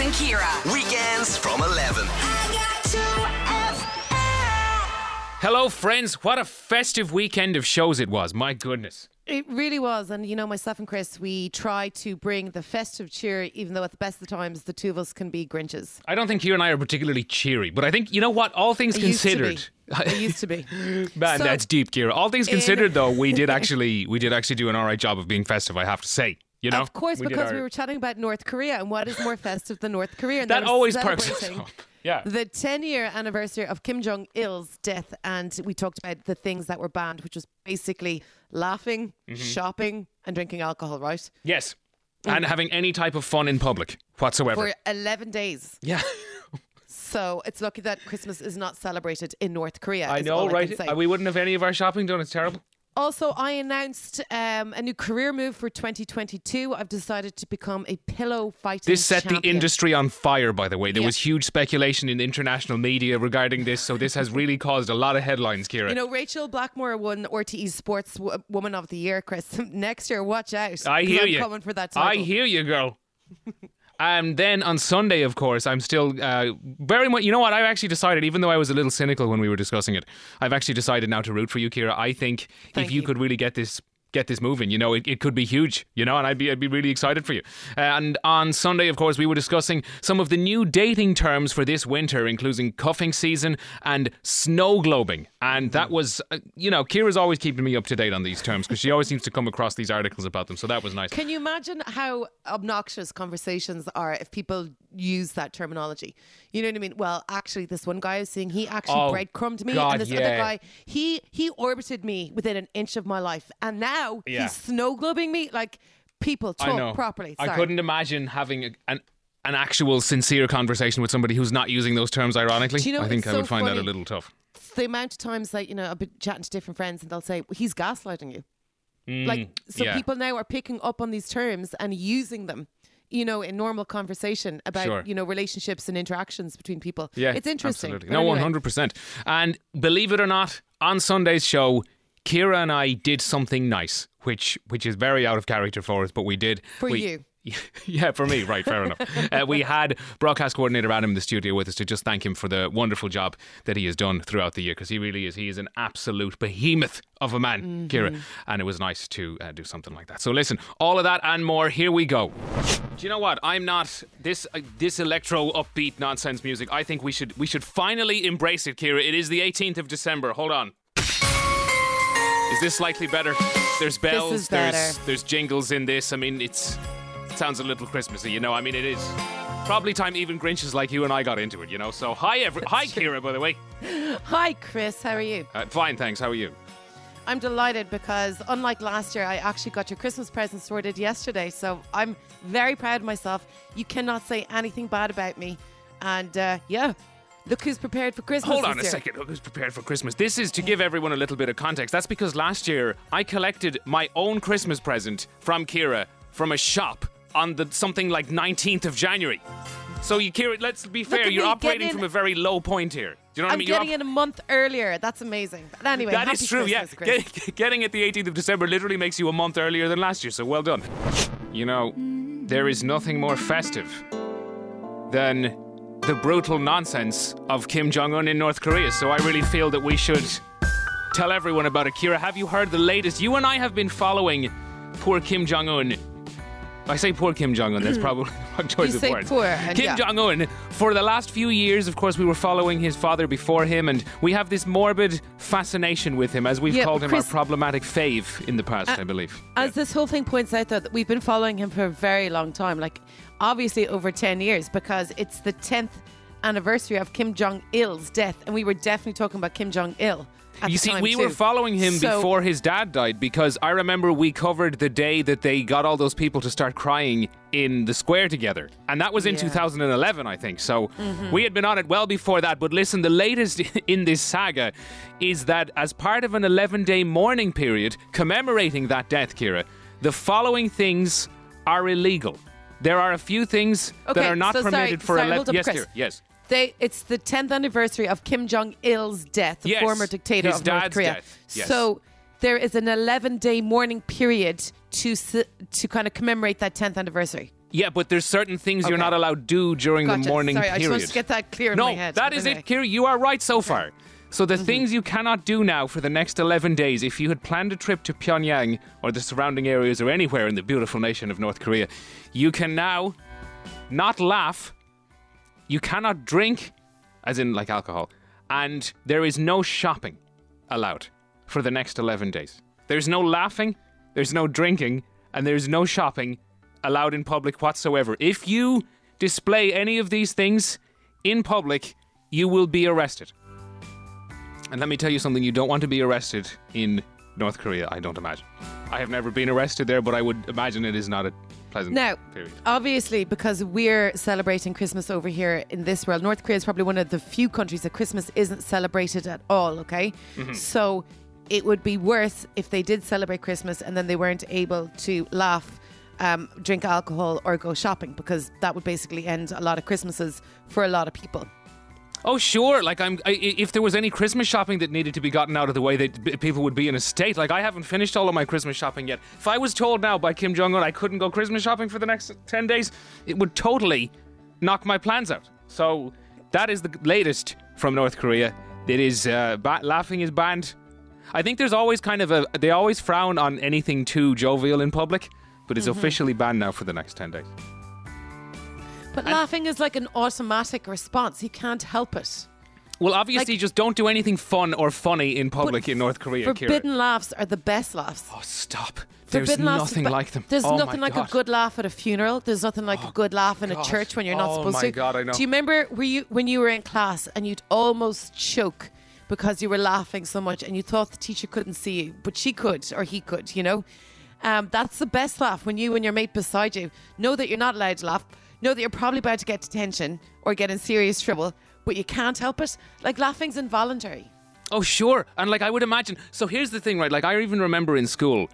Chris and Ciara. Weekends from 11. Hello, friends. What a festive weekend of shows it was. My goodness. It really was. And, you know, myself and Chris, we try to bring the festive cheer, even though at the best of the times, the two of us can be Grinches. I don't think you and I are particularly cheery, but I think, you know what? All things I used to be. considered. I used to be. Man, So- that's deep, Ciara. All things In- considered, though, we did actually we did actually do an all right job of being festive. I have to say, you know, Of course, did because our- we were chatting about North Korea, and what is more festive than North Korea? And that always perks. Yeah, The 10 year anniversary of Kim Jong il's death, and we talked about the things that were banned, which was basically laughing, Mm-hmm. shopping, and drinking alcohol, right? yes, and having any type of fun in public whatsoever. For 11 days. yeah, So it's lucky that Christmas is not celebrated in North Korea. I know, I right? we wouldn't have any of our shopping done. It's terrible. Also, I announced um, a new career move for 2022. I've decided to become a pillow fighting This set champion. the industry on fire, by the way. There Yeah. was huge speculation in international media regarding this, so this has really caused a lot of headlines, Ciara. You know, Rachael Blackmore won RTE Sports w- Woman of the Year, Chris. Next year, watch out. I hear I'm you. coming for that Title. I hear you, girl. And then on Sunday, of course, I'm still uh, very much. You know what? I've actually decided, even though I was a little cynical when we were discussing it, I've actually decided now to root for you, Ciara. I think Thank if you, you. could really get this get this moving, you know, it, it could be huge, you know, and I'd be I'd be really excited for you. Uh, and on Sunday, of course, we were discussing some of the new dating terms for this winter, including cuffing season and snow globing. And that was, uh, you know, Ciara's always keeping me up to date on these terms because she always seems to come across these articles about them. So that was nice. Can you imagine how obnoxious conversations are if people use that terminology? You know what I mean? Well, actually, this one guy I was seeing, he actually Oh, breadcrumbed me, God, and this other guy, he he orbited me within an inch of my life, and now Yeah. he's snow globing me. Like people talk properly. I couldn't imagine having a, an an actual sincere conversation with somebody who's not using those terms. Ironically, you know, I think I so would find that a little tough. the amount of times like you know I've been chatting to different friends and they'll say he's gaslighting you. like so Mm, yeah. people now are picking up on these terms and using them. You know, in normal conversation about Sure. you know relationships and interactions between people. Yeah, it's interesting. Absolutely. No, one hundred percent. And believe it or not, on Sunday's show, Ciara and I did something nice, which which is very out of character for us, but we did. For we, you. Yeah, for me, right, fair enough. Uh, we had broadcast coordinator Adam in the studio with us to just thank him for the wonderful job that he has done throughout the year because he really is. He is an absolute behemoth of a man, Mm-hmm. Ciara, and it was nice to uh, do something like that. So listen, all of that and more. Here we go. Do you know what? I'm not this uh, this electro upbeat nonsense music. I think we should we should finally embrace it, Ciara. It is the 18th of December. Hold on. Is this slightly better? There's bells. there's there's jingles in this. I mean, it's it sounds a little Christmassy. You know, I mean, it is probably time even Grinches like you and I got into it. You know. So hi, every hi, Ciara. By the way, Hi, Chris. How are you? uh, fine, thanks. How are you? I'm delighted because unlike last year, I actually got your Christmas present sorted yesterday. So I'm very proud of myself. You cannot say anything bad about me. And uh, yeah, look who's prepared for Christmas. Hold on a year. second. Who's prepared for Christmas? This is to give everyone a little bit of context. That's because last year I collected my own Christmas present from Ciara from a shop on the something like 19th of January. So you, Ciara, let's be fair. at You're me operating getting from a very low point here. Do you know what I I'm mean? You're getting op- it a month earlier. That's amazing. But anyway, That happy is true, yeah. Christmas, Chris. Get- getting it the 18th of December literally makes you a month earlier than last year, so well done. You know, there is nothing more festive than the brutal nonsense of Kim Jong un in North Korea, so I really feel that we should tell everyone about Akira. Have you heard the latest? You and I have been following poor Kim Jong un. I say poor Kim Jong un, that's probably the wrong choice You of say words. poor, Kim yeah. Jong un, for the last few years, of course, we were following his father before him, and we have this morbid fascination with him, as we've Yeah, called him Chris- our problematic fave in the past, I believe. As this whole thing points out, though, that we've been following him for a very long time, like obviously over 10 years, because it's the 10th anniversary of Kim Jong il's death. And we were definitely talking about Kim Jong il. You see, we were following him So- before his dad died because I remember we covered the day that they got all those people to start crying in the square together. And that was in Yeah. Mm-hmm. 2011, I think. So we had been on it well before that. But listen, the latest in this saga is that as part of an 11 day mourning period commemorating that death, Ciara, the following things are illegal. There are a few things that are not so sorry, permitted for sorry, 11. hold yes. Ciara. Yes. They, it's the 10th anniversary of Kim Jong il's death, the Yes, former dictator of North dad's Korea. death, yes. So there is an 11 day mourning period to to kind of commemorate that 10th anniversary. Yeah, but there's certain things you're not allowed to do during Gotcha. the mourning Sorry, I just period. wanted to get that clear in no, my head. that is anyway. it, Ciara. You are right so far. So the mm-hmm. things you cannot do now for the next 11 days, if you had planned a trip to Pyongyang or the surrounding areas or anywhere in the beautiful nation of North Korea, you can now not laugh, you cannot drink, as in like alcohol, and there is no shopping allowed for the next 11 days. There's no laughing, there's no drinking, and there's no shopping allowed in public whatsoever. If you display any of these things in public, you will be arrested. And let me tell you something you don't want to be arrested in North Korea, I don't imagine. I have never been arrested there, but I would imagine it is not a pleasant Now, period. obviously, because we're celebrating Christmas over here in this world, North Korea is probably one of the few countries that Christmas isn't celebrated at all, okay? Mm-hmm. So it would be worse if they did celebrate Christmas and then they weren't able to laugh, um, drink alcohol, or go shopping because that would basically end a lot of Christmases for a lot of people. Oh, sure. Like, I'm. I, if there was any Christmas shopping that needed to be gotten out of the way, that people would be in a state. Like, I haven't finished all of my Christmas shopping yet. If I was told now by Kim Jong Un I couldn't go Christmas shopping for the next ten days, it would totally knock my plans out. So that is the latest from North Korea. It is uh, ba- laughing is banned. I think there's always kind of a. They always frown on anything too jovial in public, but it's officially banned now for the next ten days. But laughing is like an automatic response. You can't help it. Well, obviously, Like- just don't do anything fun or funny in public in North Korea. Ciara. Forbidden laughs are the best laughs. Oh, stop. There's Forbidden nothing like them. There's Oh, nothing like God. a good laugh at a funeral. There's nothing like a good laugh in a church when you're not Oh, supposed my to. God, I know. Do you remember were you when you were in class and you'd almost choke because you were laughing so much and you thought the teacher couldn't see you, but she could or he could, you know? Um, that's the best laugh when you and your mate beside you know that you're not allowed to laugh, know that you're probably about to get detention or get in serious trouble, but you can't help it. Like laughing's involuntary. Oh, sure. And like, I would imagine. So here's the thing, right? Like, I even remember in school,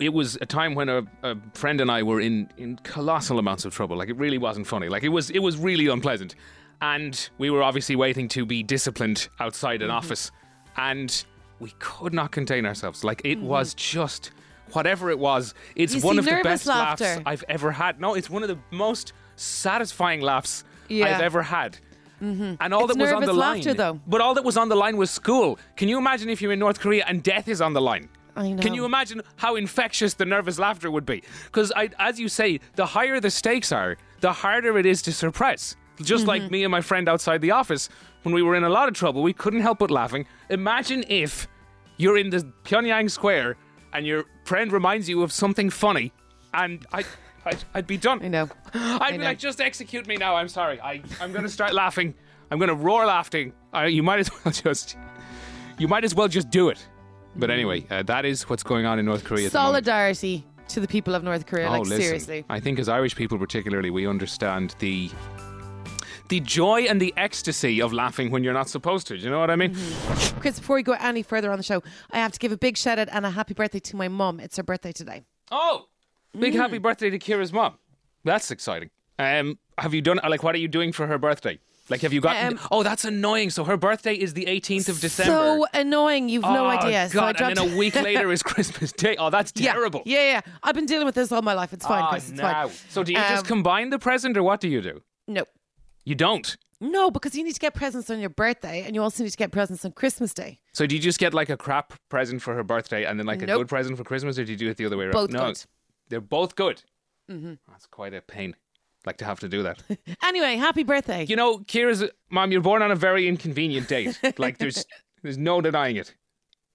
it was a time when a, a friend and I were in, in colossal amounts of trouble. Like, it really wasn't funny. Like, it was, it was really unpleasant. And we were obviously waiting to be disciplined outside Mm-hmm. an office. And we could not contain ourselves. Like, it Mm-hmm. was just. Whatever it was, it's You one of the best laughs. I've ever had. No, it's one of the most satisfying laughs Yeah. I've ever had. And all It's that was on the line, laughter, though. but all that was on the line was school. Can you imagine if you're in North Korea and death is on the line? I know. Can you imagine how infectious the nervous laughter would be? Because, as you say, the higher the stakes are, the harder it is to suppress. Just Mm-hmm. like me and my friend outside the office, when we were in a lot of trouble, we couldn't help but laughing. Imagine if you're in the Pyongyang Square and your friend reminds you of something funny, and I, I'd, I'd be done. I know. I'd I be know. like, just execute me now. I'm sorry. I, I'm going to start laughing. I'm going to roar laughing. I, you might as well just, you might as well just do it. But anyway, uh, that is what's going on in North Korea. at the. Solidarity to the people of North Korea. Oh, like listen, seriously. I think as Irish people, particularly, we understand the the joy and the ecstasy of laughing when you're not supposed to. Do you know what I mean? Mm-hmm. Chris, before we go any further on the show, I have to give a big shout out and a happy birthday to my mum. It's her birthday today. Oh, big Mm. happy birthday to Ciara's mom. That's exciting. Um, have you done like what are you doing for her birthday? Like, have you got? Um, oh, that's annoying. So her birthday is the 18th of December. So annoying. You've no Oh, idea. So I God, and then a week later is Christmas Day. Oh, that's terrible. Yeah, yeah. I've been dealing with this all my life. It's fine, Ah, Chris. It's now. fine. So do you just Um, combine the present, or what do you do? No. You don't. No, because you need to get presents on your birthday and you also need to get presents on Christmas Day. So do you just get like a crap present for her birthday and then like a Nope. good present for Christmas, or do you do it the other way around? Both no, good. They're both good. Mm-hmm. That's quite a pain. Like to have to do that. Anyway, happy birthday. you know, Ciara's mom. You're born on a very inconvenient date. Like there's there's no denying it.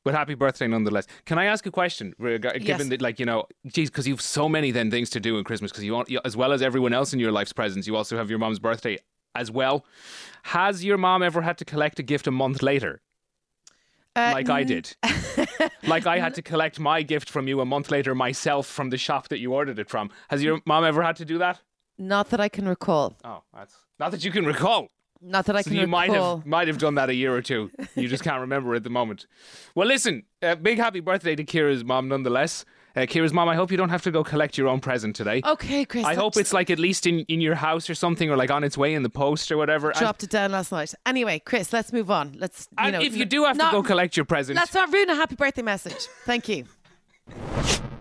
But happy birthday nonetheless. Can I ask a question? reg- Given Yes. that, like you know, geez, because you've so many then things to do in Christmas. Because you, want- you, as well as everyone else in your life's presents, you also have your mom's birthday as well. Has your mom ever had to collect a gift a month later? Uh, like I did. like I had to collect my gift from you a month later myself from the shop that you ordered it from. Has your mom ever had to do that? Not that I can recall. Oh, that's not that you can recall. Not that I So can you recall. might have might have done that a year or two. You just can't remember at the moment. Well, listen, uh, big happy birthday to Ciara's mom, nonetheless. Uh, Ciara's mom, I hope you don't have to go collect your own present today. Okay, Chris. I hope it's like at least in, in your house or something, or like on its way in the post or whatever. And, dropped it down last night. Anyway, Chris, let's move on. Let's you and know if you do have not- to go collect your present, Let's not ruin a happy birthday message. Thank you.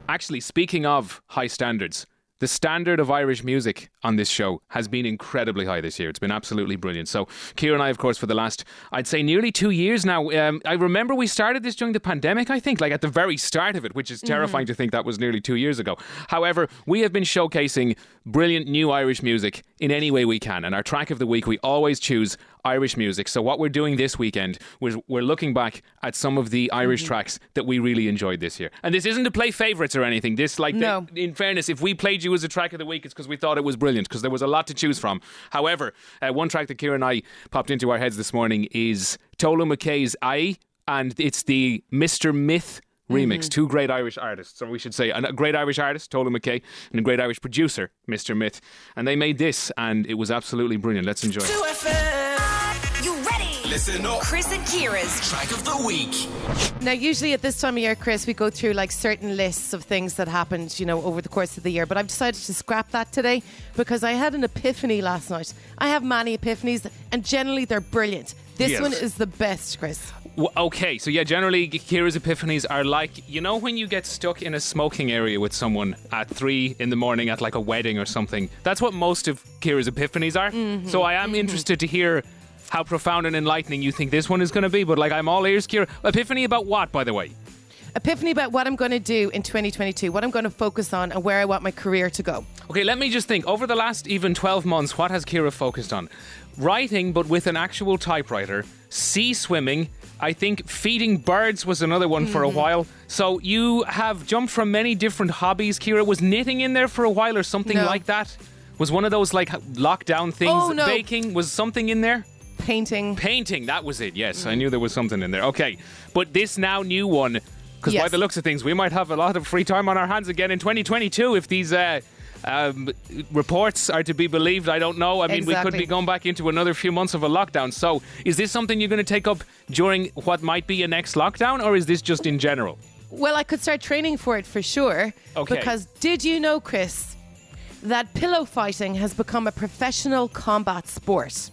Actually, speaking of high standards, the standard of Irish music on this show has been incredibly high this year. It's been absolutely brilliant. So, Ciara and I, of course, for the last, I'd say nearly two years now. Um, I remember we started this during the pandemic, I think, like at the very start of it, which is terrifying to think that was nearly two years ago. However, we have been showcasing brilliant new Irish music in any way we can. And our track of the week, we always choose Irish music. So what we're doing this weekend was we're looking back at some of the Irish tracks that we really enjoyed this year. And this isn't to play favourites or anything. This, like, the- in fairness, if we played you as a track of the week, it's because we thought it was brilliant because there was a lot to choose from. However, uh, one track that Ciara and I popped into our heads this morning is Tolü Makay's "I," and it's the Mr. Myth. Remix, two great Irish artists, or we should say, a great Irish artist, Tolü Makay, and a great Irish producer, Mr. Myth. And they made this, and it was absolutely brilliant. Let's enjoy it. You ready? Listen up. Chris and Ciara's Track of the week. Now, usually at this time of year, Chris, we go through like certain lists of things that happened, you know, over the course of the year. But I've decided to scrap that today because I had an epiphany last night. I have many epiphanies, and generally they're brilliant. This Yes. one is the best, Chris. W- Okay, so yeah, generally Ciara's epiphanies are like you know when you get stuck in a smoking area with someone at three in the morning at like a wedding or something. That's what most of Ciara's epiphanies are. Mm-hmm. So I am mm-hmm. interested to hear how profound and enlightening you think this one is going to be. But like I'm all ears, Ciara. Epiphany about what, by the way? Epiphany about what I'm going to do in 2022, what I'm going to focus on, and where I want my career to go. Okay, let me just think. Over the last even 12 months, what has Ciara focused on? Writing, but with an actual typewriter, sea swimming. I think feeding birds was another one for a Mm-hmm. while. So you have jumped from many different hobbies, Ciara. Was knitting in there for a while or something No. like that? Was one of those like lockdown things? Oh, no. Baking? Was something in there? Painting. Painting, that was it. Yes. I knew there was something in there. Okay, but this now new one, because by Yes. the looks of things, we might have a lot of free time on our hands again in 2022 if these uh, um, reports are to be believed. I don't know. I mean, we could Exactly. be going back into another few months of a lockdown. So, is this something you're going to take up during what might be a next lockdown, or is this just in general? Well, I could start training for it for sure. Okay. Because did you know, Chris, that pillow fighting has become a professional combat sport?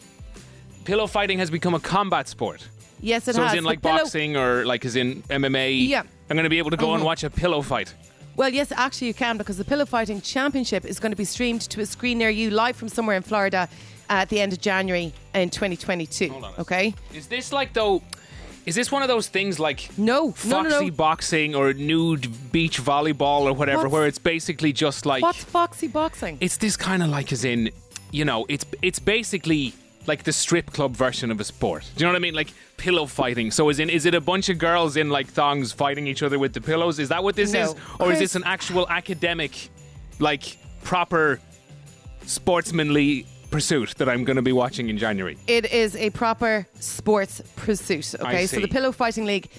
Pillow fighting has become a combat sport. Yes, it so, has. as in like pillow- boxing or like as in MMA. Yeah. I'm going to be able to go and Mhm. watch a pillow fight. Well, yes, actually, you can because the Pillow Fighting Championship is going to be streamed to a screen near you live from somewhere in Florida at the end of January in 2022. Hold on Okay? Is this like though? Is this one of those things like No, no, no, foxy no. boxing or nude beach volleyball or whatever, What's- where it's basically just like What's foxy boxing? it's this kind of like as in, you know, it's it's basically like the strip club version of a sport. Do you know what I mean? Like pillow fighting. So is in is it a bunch of girls in like thongs fighting each other with the pillows? Is that what this No. is, or is this an actual academic, like proper sportsmanly pursuit that I'm going to be watching in January? It is a proper sports pursuit. Okay, so the Pillow Fighting League,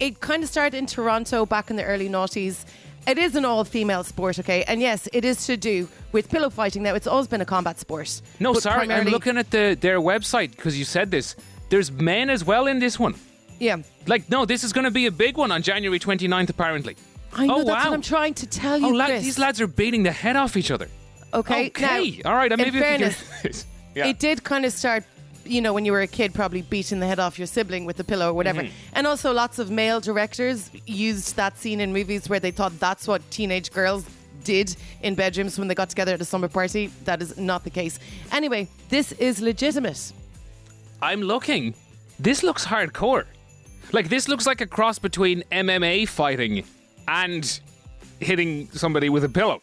it kind of started in Toronto back in the early noughties. It is an all-female sport, okay, and yes, it is to do with pillow fighting. Now, it's always been a combat sport. No, sorry, I'm looking at the their website because you said this. There's men as well in this one. Yeah, Like, no, this is going to be a big one on January 29th, apparently. I know Oh, that's wow. what I'm trying to tell you, Oh, lad, Chris. these lads are beating the head off each other. Okay, Okay, now, all right. Uh, in Maybe fairness, I think it- yeah. it did kind of start you know when you were a kid probably beating the head off your sibling with a pillow or whatever Mm-hmm. and also lots of male directors used that scene in movies where they thought that's what teenage girls did in bedrooms when they got together at a summer party that is not the case anyway this is legitimate I'm looking. This looks hardcore. Like this looks like a cross between MMA fighting and hitting somebody with a pillow.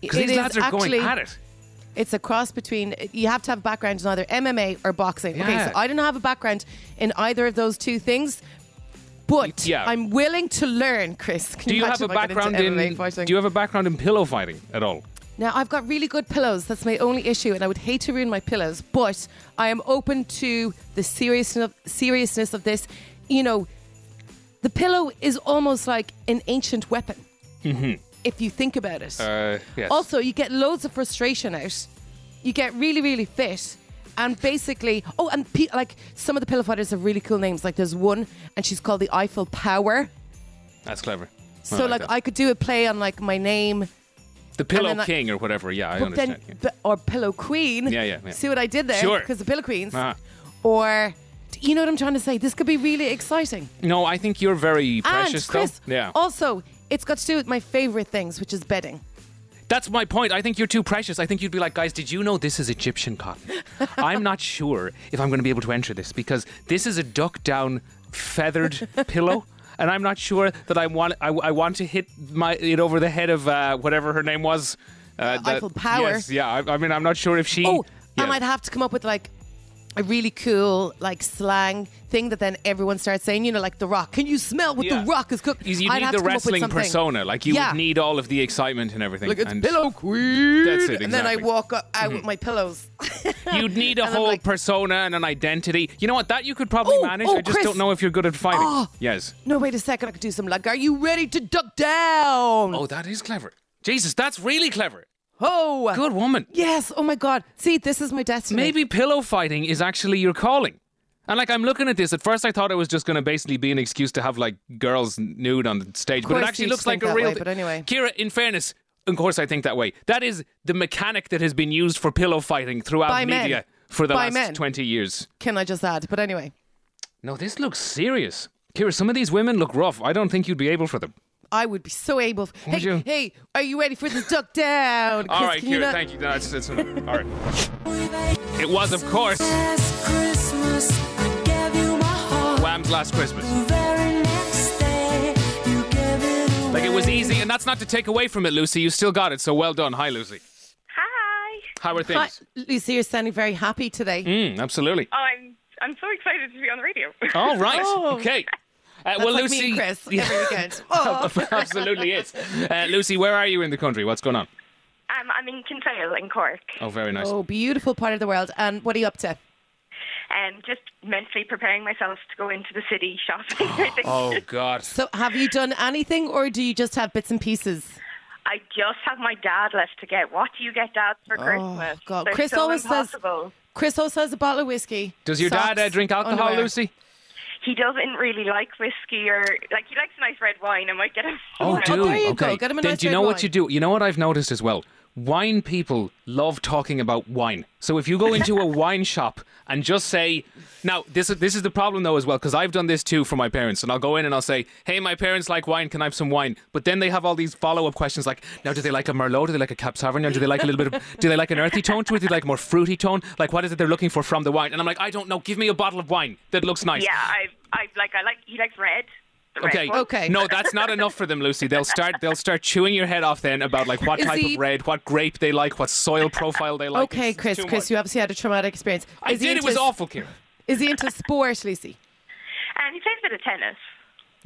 Because these lads are actually- going at it. It's a cross between. You have to have a background in either MMA or boxing. Okay, so I don't have a background in either of those two things, but Yeah. I'm willing to learn. Chris, Can Do you have a if I get into background in? fighting? Do you have a background in pillow fighting at all? Now I've got really good pillows. That's my only issue, and I would hate to ruin my pillows. But I am open to the seriousness of, seriousness of this. You know, the pillow is almost like an ancient weapon. Mm-hmm. If you think about it. Uh, yes. Also, you get loads of frustration out. You get really, really fit. And basically, oh, and pe- like some of the pillow fighters have really cool names. Like there's one, and she's called the Eiffel Power. that's clever. So like, that. I could do a play on like my name, the pillow then I- king or whatever. Yeah, I but understand. then yeah. or Pillow Queen. Yeah, yeah, yeah. See what I did there? Sure. Because the Pillow Queens. Ah. Or, you know what I'm trying to say? This could be really exciting. No, I think you're very precious, and Chris, though. Yeah. also, it's got to do with my favorite things, which is bedding. That's my point. I think you're too precious. I think you'd be like, guys, did you know this is Egyptian cotton? I'm not sure if I'm going to be able to enter this because this is a duck down feathered pillow. And I'm not sure that I want I, I want to hit my it over the head of uh, whatever her name was. Uh, that- Eiffel Tower. Yes, yeah. I, I mean, I'm not sure if she. Oh, yeah. I might have to come up with like a really cool like slang thing that then everyone starts saying. You know, like the Rock. Can you smell what Yeah. the Rock is cooking? You I'd need the to come up with wrestling persona. Like you Yeah. would need all of the excitement and everything. Like it's and Pillow Queen. That's it, Exactly. And then I. Mm-hmm. walk up, out with my pillows. You'd need a whole like- persona and an identity. You know what? That you could probably Oh, manage. oh, I just Chris. don't know if you're good at fighting. Oh. Yes. no, wait a second. I could do some like, are you ready to duck down? Oh, that is clever. Jesus, that's really clever. Oh. Good woman. Yes. Oh my God. See, this is my destiny. Maybe pillow fighting is actually your calling. And like I'm looking at this, at first I thought it was just going to basically be an excuse to have like girls nude on the stage, but it actually looks like a real. way, but anyway. Ciara, in fairness, of course I think that way. That is the mechanic that has been used for pillow fighting throughout By men. media for the By last men. twenty years. Can I just add? But anyway, No, this looks serious. Ciara, some of these women look rough. I don't think you'd be able for them. I would be so able. Hey, you? hey, are you ready for this duck down? All Chris, right, can you Ciara, not- thank you. That's, that's all right. It was, of course, Last Christmas, I gave you my heart. Wham's Last Christmas. The very next day, you gave it away. Like it was easy, and that's not to take away from it, Lucy. You still got it, so well done. Hi, Lucy. Hi. How are Hi, things? Lucy, you're sounding very happy today. Mm, absolutely. Oh, I'm I'm so excited to be on the radio. All right. Oh. Okay. Uh, That's well, like Lucy. me and Chris Yeah, every weekend. Oh, absolutely is. Uh, Lucy, where are you in the country? What's going on? um, I'm in Kinsale in Cork. Oh, very nice. oh, beautiful part of the world. And what are you up to? Um, just mentally preparing myself to go into the city shopping. I think. Oh, God. So, have you done anything, or do you just have bits and pieces? I just have my dad left to get. What do you get dads for Christmas? Oh, God. They're Chris so always says- Chris also has a bottle of whiskey. Does your dad uh, drink alcohol, underwear. Lucy? He doesn't really like whiskey or like he likes a nice red wine. I might get him. Oh, some. do there you okay. go. Get him a then nice do you red know what wine. you do? You know what I've noticed as well. Wine people love talking about wine. So if you go into a wine shop and just say, now this is this is the problem though as well because I've done this too for my parents, and I'll go in and I'll say, hey, my parents like wine. Can I have some wine? But then they have all these follow up questions like, now do they like a merlot? Do they like a cab sauvignon? Do they like a little bit of? Do they like an earthy tone to it? Do they like a more fruity tone? Like what is it they're looking for from the wine? And I'm like, I don't know. Give me a bottle of wine that looks nice. Yeah, I I like I like he likes red. The red Okay. one. Okay. No, that's not enough for them, Lucy. They'll start. They'll start chewing your head off then about like what Is type he- of red, what grape they like, what soil profile they like. Okay, It's Chris. too Chris, much. you obviously had a traumatic experience. I Is he did. It into- was awful, Kieran. Is he into sport, Lucy? And he plays a bit of tennis.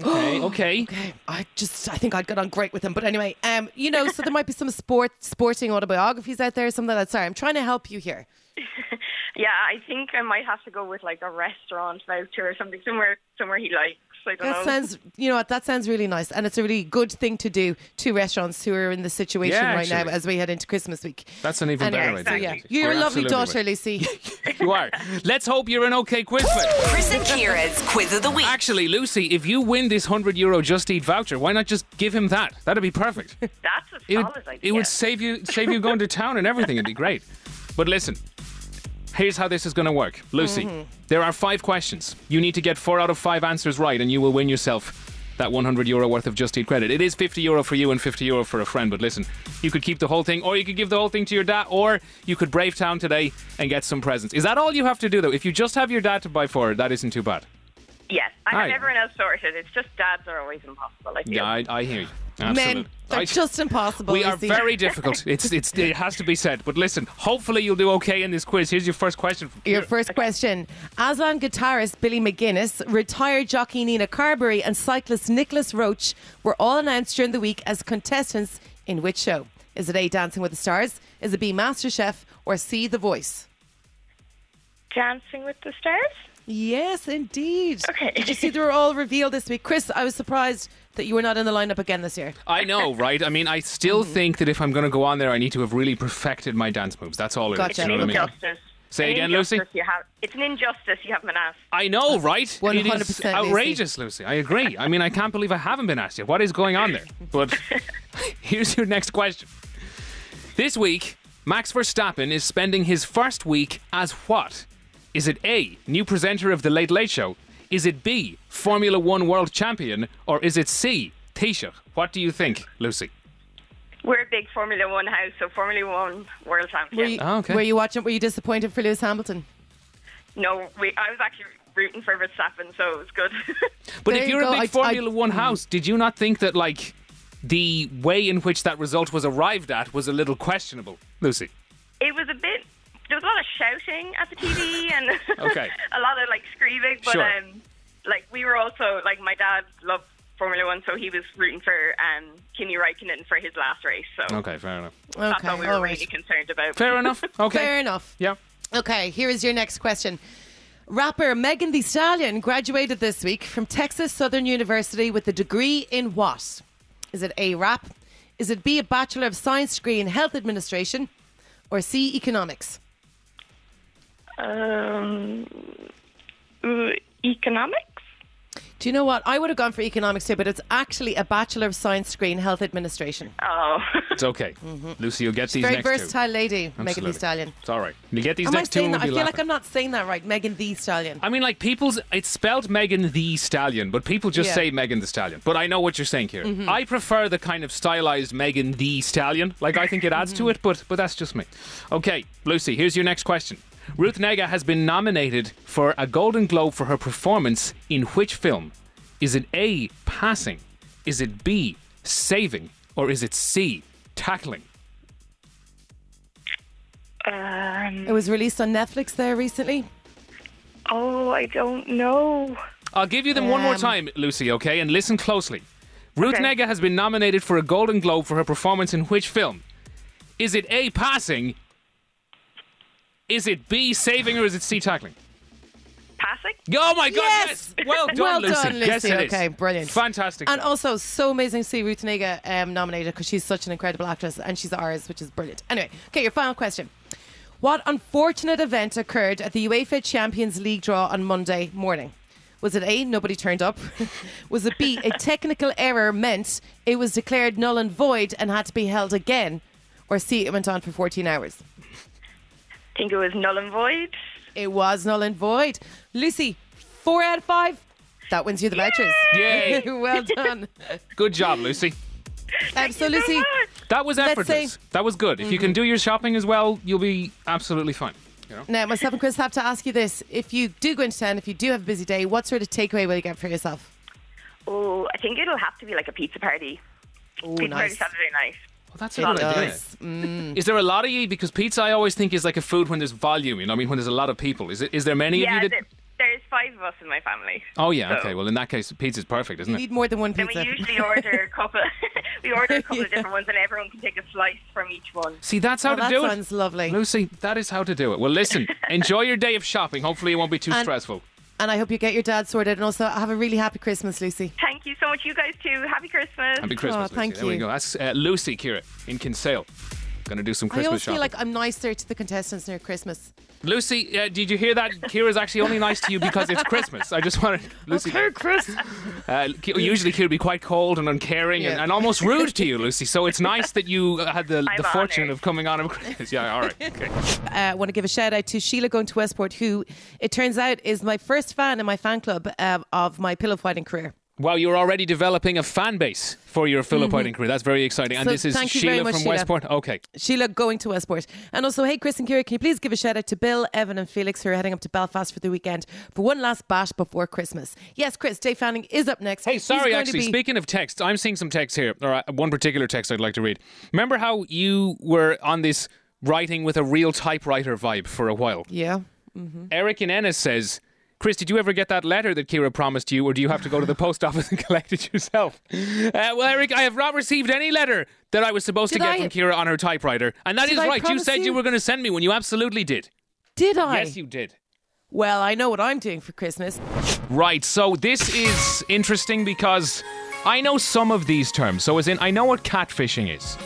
Okay. Okay. Okay, I just I think I'd get on great with him. But anyway, um, you know, so there might be some sport sporting autobiographies out there, something like that. Sorry, I'm trying to help you here. Yeah, I think I might have to go with like a restaurant voucher or something somewhere somewhere he likes. I don't That know. sounds, you know what? That sounds really nice, and it's a really good thing to do to restaurants who are in the situation Yeah, right now actually. as we head into Christmas week. That's an even Anyway, better so idea. yeah, Exactly. you're a You're lovely absolutely daughter, right. Lucy. You are. Let's hope you're an okay quiz. Chris and Ciara's Quiz of the Week. Actually, Lucy, if you win this hundred euro Just Eat voucher, why not just give him that? That'd be perfect. That's a It would, idea. it would save you save you going to town and everything. It'd be great. But listen, here's how this is going to work. Lucy, Mm-hmm. there are five questions. You need to get four out of five answers right, and you will win yourself that 100 euro worth of Just Eat credit. It is 50 euro for you and 50 euro for a friend. But listen, you could keep the whole thing, or you could give the whole thing to your dad, or you could brave town today and get some presents. Is that all you have to do, though? If you just have your dad to buy for, that isn't too bad. Yes, I have everyone else sorted. It's just dads are always impossible. I feel. Yeah, I, I hear you. Absolutely. Men, they're I- just impossible. We are Lucy. very difficult. It's, it's, it has to be said. But listen, hopefully you'll do okay in this quiz. Here's your first question. from Your first question. Aslan guitarist Billy McGuinness, retired jockey Nina Carberry, and cyclist Nicolas Roche were all announced during the week as contestants in which show? Is it A, Dancing with the Stars? Is it B, MasterChef? Or C, The Voice? Dancing with the Stars. Yes, indeed. Okay. Did you see they were all revealed this week? Chris, I was surprised that you were not in the lineup again this year. I know, right? I mean, I still Mm-hmm. think that if I'm going to go on there, I need to have really perfected my dance moves. That's all it is. Gotcha. You know what I mean? injustice. Say An again, Lucy? You have, it's an injustice you haven't been asked. I know, right? 100% is Lucy. outrageous, Lucy. I agree. I mean, I can't believe I haven't been asked yet. What is going on there? But here's your next question. This week, Max Verstappen is spending his first week as what? Is it A, new presenter of The Late Late Show? Is it B, Formula One world champion? Or is it C, Taoiseach? What do you think, Lucy? We're a big Formula One house, so Formula One World Champion. Were you, Oh, okay. were you watching? Were you disappointed for Lewis Hamilton? No, we, I was actually rooting for Verstappen, so it was good. But There if you you're go. a big I- I- Formula One house, did you not think that like the way in which that result was arrived at was a little questionable, Lucy? it was a bit. There was a lot of shouting at the TV and Okay. a lot of like screaming. But Sure. um, like we were also like my dad loved Formula One, so he was rooting for um, Kimi Räikkönen for his last race. So Okay, fair enough. that's Okay, all we were all really concerned about. Fair enough. Okay. Fair enough. Yeah. Okay, here is your next question. Rapper Megan Thee Stallion graduated this week from Texas Southern University with a degree in what? Is it A, rap? Is it B, a Bachelor of Science degree in Health Administration? Or C, economics? Um, uh, economics. Do you know what? I would have gone for economics too, but it's actually a Bachelor of Science degree in Health Administration. Oh, It's okay. Lucy, you'll get these Very next versatile lady, two. Megan Thee Stallion. It's all right. You get these Am I two. saying that? I we'll feel be like I'm not saying that right. Megan Thee Stallion. I mean, like people's. It's spelled Megan the Stallion, but people just Yeah. say Megan the Stallion. But I know what you're saying here. I prefer the kind of stylized Megan the Stallion. Like I think it adds to it, but but that's just me. Okay, Lucy, here's your next question. Ruth Negga has been nominated for a Golden Globe for her performance in which film? Is it A, passing? Is it B, saving? Or is it C, tackling? um, It was released on Netflix there recently. oh, I don't know. I'll give you them one more Um, time, Lucy, okay? And listen closely. Ruth Okay. Negga has been nominated for a Golden Globe for her performance in which film? Is it A, passing? Is it B, saving? Or is it C, tackling? Passing. Oh my God, Yes! yes! Well done, Well Lucy. done, Yes, Lucy. it is. Okay, brilliant. Fantastic. And job. also, so amazing to see Ruth Negga um, nominated because she's such an incredible actress and she's ours, which is brilliant. Anyway, okay, your final question. What unfortunate event occurred at the UEFA Champions League draw on Monday morning? Was it A, nobody turned up? was it B, a technical error meant it was declared null and void and had to be held again? Or C, it went on for 14 hours? I think it was null and void. It was null and void. Lucy, four out of five. That wins you the vouchers. Yay. well done. Good job, Lucy. Um, so, Lucy, That was Let's effortless. say- Mm-hmm. That was good. If you can do your shopping as well, you'll be absolutely fine. You know? Now, myself and Chris have to ask you this. If you do go into town, if you do have a busy day, what sort of takeaway will you get for yourself? Oh, I think it'll have to be like a pizza party. Oh, pizza party nice. Saturday night. Well, that's a It good idea. does. Mm. Is there a lot of you? Because pizza, I always think is like a food when there's volume. You know, I mean, when there's a lot of people. Is it? Is there many Yeah, of you that? there's five of us in my family. Oh yeah. So- Okay. Well, in that case, pizza's perfect, isn't You it? need more than one pizza. Then pizza. we usually order a couple. we order a couple of different ones, and everyone can take a slice from each one. See, that's how Oh, to that do it. sounds lovely. Lucy, that is how to do it. Well, listen, enjoy your day of shopping. Hopefully, it won't be too And- stressful. And I hope you get your dad sorted. And also, have a really happy Christmas, Lucy. Thank you so much, you guys too. Happy Christmas. Happy Christmas, Oh, Lucy. thank There we you. go. That's uh, Lucy Ciara in Kinsale. Going to do some I Christmas always shopping. feel like I'm nicer to the contestants near Christmas. Lucy, uh, did you hear that? Ciara's actually only nice to you because it's Christmas. I just wanted Lucy. Okay, Chris. Uh, usually, Ciara would be quite cold and uncaring and, Yeah. and almost rude to you, Lucy. So it's nice that you had the, the fortune honoured. of coming on. at Christmas. Yeah, all right. Okay. I uh, want to give a shout out to Sheila going to Westport, who it turns out is my first fan in my fan club uh, of my pillow fighting career. Wow, you're already developing a fan base for your pillow fighting career. That's very exciting. And Mm-hmm. So this is thank you very Sheila much, from Sheila. Westport. Okay. Sheila going to Westport. And also, hey, Chris and Ciara, can you please give a shout out to Bill, Evan, and Felix who are heading up to Belfast for the weekend for one last bash before Christmas? Yes, Chris, Dave Fanning is up next. Hey, sorry, actually, be- speaking of text, I'm seeing some text here, or uh, one particular text I'd like to read. Remember how you were on this writing with a real typewriter vibe for a while? Yeah. Mm-hmm. Eric and Ennis says, Chris, did you ever get that letter that Ciara promised you, or do you have to go to the post office and collect it yourself? Uh, well, Eric, I have not received any letter that I was supposed Did to get I- from Ciara on her typewriter. And that is I right. You said you? you? were going to send me one. You absolutely did. Did I? Yes, you did. Well, I know what I'm doing for Christmas. Right, so this is interesting because I know some of these terms. So, as in, I know what catfishing is,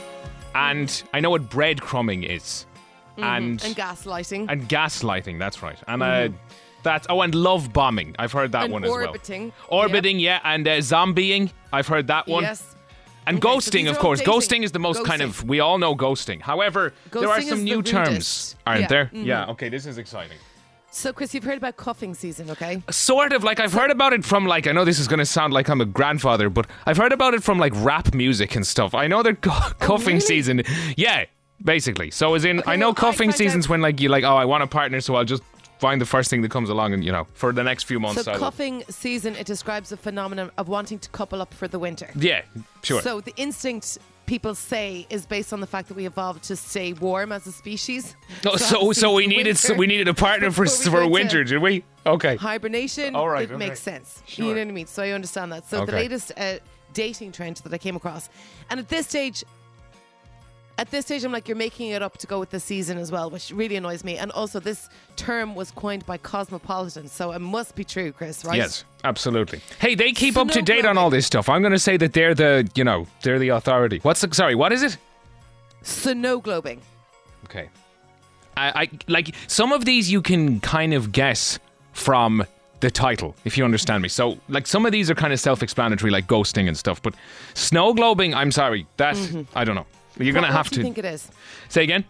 and I know what breadcrumbing is, and And gaslighting. and gaslighting. That's right, and uh, that's oh, and love bombing. I've heard that And one as orbiting. well. Orbiting, Orbiting, yeah, and uh, zombieing. I've heard that one. Yes. And Okay, ghosting, these of course. dating. Ghosting is the most kind of. We all know ghosting. However, there are some new the terms, aren't Yeah. there? Mhm. Yeah. Okay, this is exciting. So, Chris, you've heard about cuffing season, okay? Sort of like I've heard about it from like I know this is going to sound like I'm a grandfather, but I've heard about it from like rap music and stuff. I know that cu- cuffing really? season, yeah, basically. So as in, Okay, I know well, I cuffing find season's out- when like you like, oh, I want a partner, so I'll just find the first thing that comes along, and you know, for the next few months. So, I'll- cuffing season, it describes a phenomenon of wanting to couple up for the winter. yeah, sure. So, the instinct people say is based on the fact that we evolved to stay warm as a species. Oh, so obviously so we needed winter- we needed a partner for before we for go winter, to did we? Okay. hibernation, All right, it okay. makes sense. Sure. You know what I mean? So I understand that. So the Okay. latest uh, dating trend that I came across, and at this stage, at this stage, I'm like, you're making it up to go with the season as well, which really annoys me. And also, this term was coined by Cosmopolitan, so it must be true, Chris, right? Yes, absolutely. Hey, they keep up to Snow date on all this stuff. I'm going to say that they're the, you know, they're the authority. What's the, sorry, what is it? Snow globing. Okay. I, I like some of these you can kind of guess from the title, if you understand me. So, like some of these are kind of self-explanatory, like ghosting and stuff. But snow globing, I'm sorry, that mm-hmm. I don't know. You're going to have what do you to think it is? say again.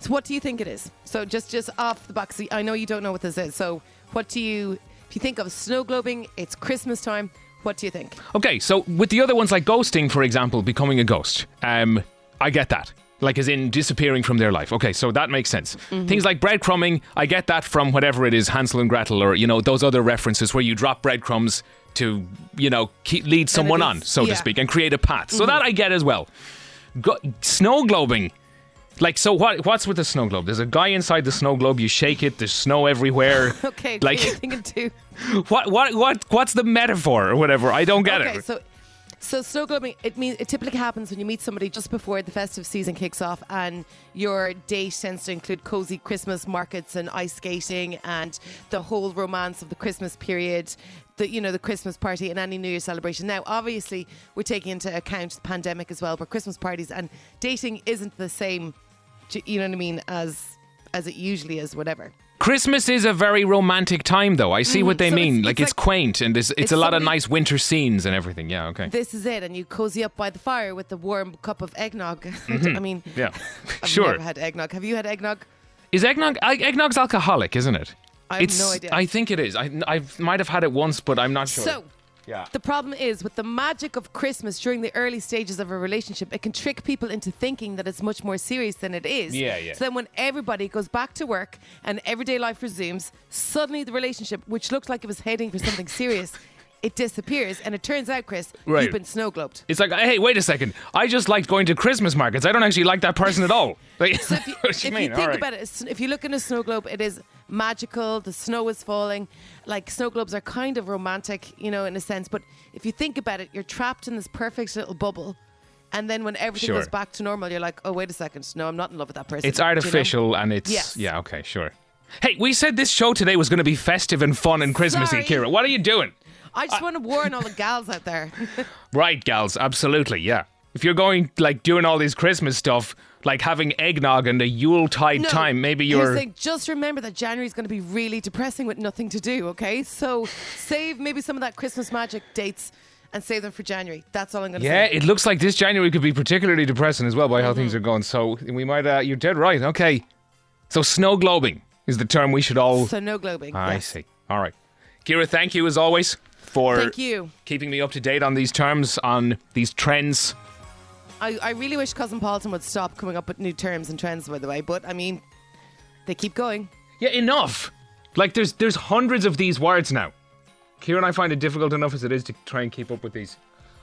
So what do you think it is? So just just off the box, I know you don't know what this is. So what do you? If you think of snow globing, it's Christmas time. What do you think? Okay, so with the other ones like ghosting, for example, becoming a ghost, um, I get that. Like as in disappearing from their life. Okay, so that makes sense. Things like breadcrumbing, I get that from whatever it is, Hansel and Gretel, or you know those other references where you drop breadcrumbs to you know keep, lead someone on, so yeah. to speak, and create a path. So that I get as well. Go- snow globing. Like so, what? What's with the snow globe? There's a guy inside the snow globe. You shake it. There's snow everywhere. Okay, like thinking too. what? What? What? What's the metaphor or whatever? I don't get okay, it. Okay, so so snow globing it means it typically happens when you meet somebody just before the festive season kicks off, and your date tends to include cozy Christmas markets and ice skating and the whole romance of the Christmas period. The, you know the Christmas party and any New Year celebration. Now, obviously, we're taking into account the pandemic as well, where Christmas parties and dating isn't the same. You know what I mean? As as it usually is, whatever. Christmas is a very romantic time, though. I see what they Mm-hmm. So mean. it's- like it's like- quaint and it's, it's, a lot of nice winter scenes and everything. Yeah, okay. This is it, and you cozy up by the fire with the warm cup of eggnog. I mean, Mm-hmm. yeah, I've sure. never had eggnog. Have you had eggnog? Is eggnog? Eggnog's alcoholic, isn't it? I have it's, no idea. I think it is. I I might have had it once, but I'm not sure. So, yeah. the problem is with the magic of Christmas during the early stages of a relationship, it can trick people into thinking that it's much more serious than it is. Yeah, yeah. So then when everybody goes back to work and everyday life resumes, suddenly the relationship, which looked like it was heading for something serious, it disappears. And it turns out, Chris, Right. you've been snow globed. It's like, hey, wait a second. I just liked going to Christmas markets. I don't actually like that person at all. Like, So if you, what if you mean? think right. about it, if you look in a snow globe, it is magical. The snow is falling. Like snow globes are kind of romantic, you know, in a sense. But if you think about it, you're trapped in this perfect little bubble. And then when everything Sure. goes back to normal, you're like, oh, wait a second. No, I'm not in love with that person. It's Do you know? artificial and it's Yes. yeah, okay, sure. Hey, we said this show today was going to be festive and fun and Christmassy, Sorry. Kira. What are you doing? I just want to warn all the gals out there. Right, gals, absolutely, yeah. If you're going like doing all this Christmas stuff, like having eggnog and a Yuletide No, time, maybe you're thing, just remember that January is going to be really depressing with nothing to do, okay? So save maybe some of that Christmas magic dates and save them for January. That's all I'm going to Yeah, say. Yeah, it looks like this January could be particularly depressing as well by how Mm-hmm. things are going. So we might, uh, you're dead right. Okay. So snow globing is the term we should all. So no globing. I yes. see. All right. Ciara, thank you as always for Thank you. keeping me up to date on these terms, on these trends. I, I really wish Cosmopolitan would stop coming up with new terms and trends, by the way. But I mean, they keep going. Yeah, enough. Like there's there's hundreds of these words now. Ciara and I find it difficult enough as it is to try and keep up with these.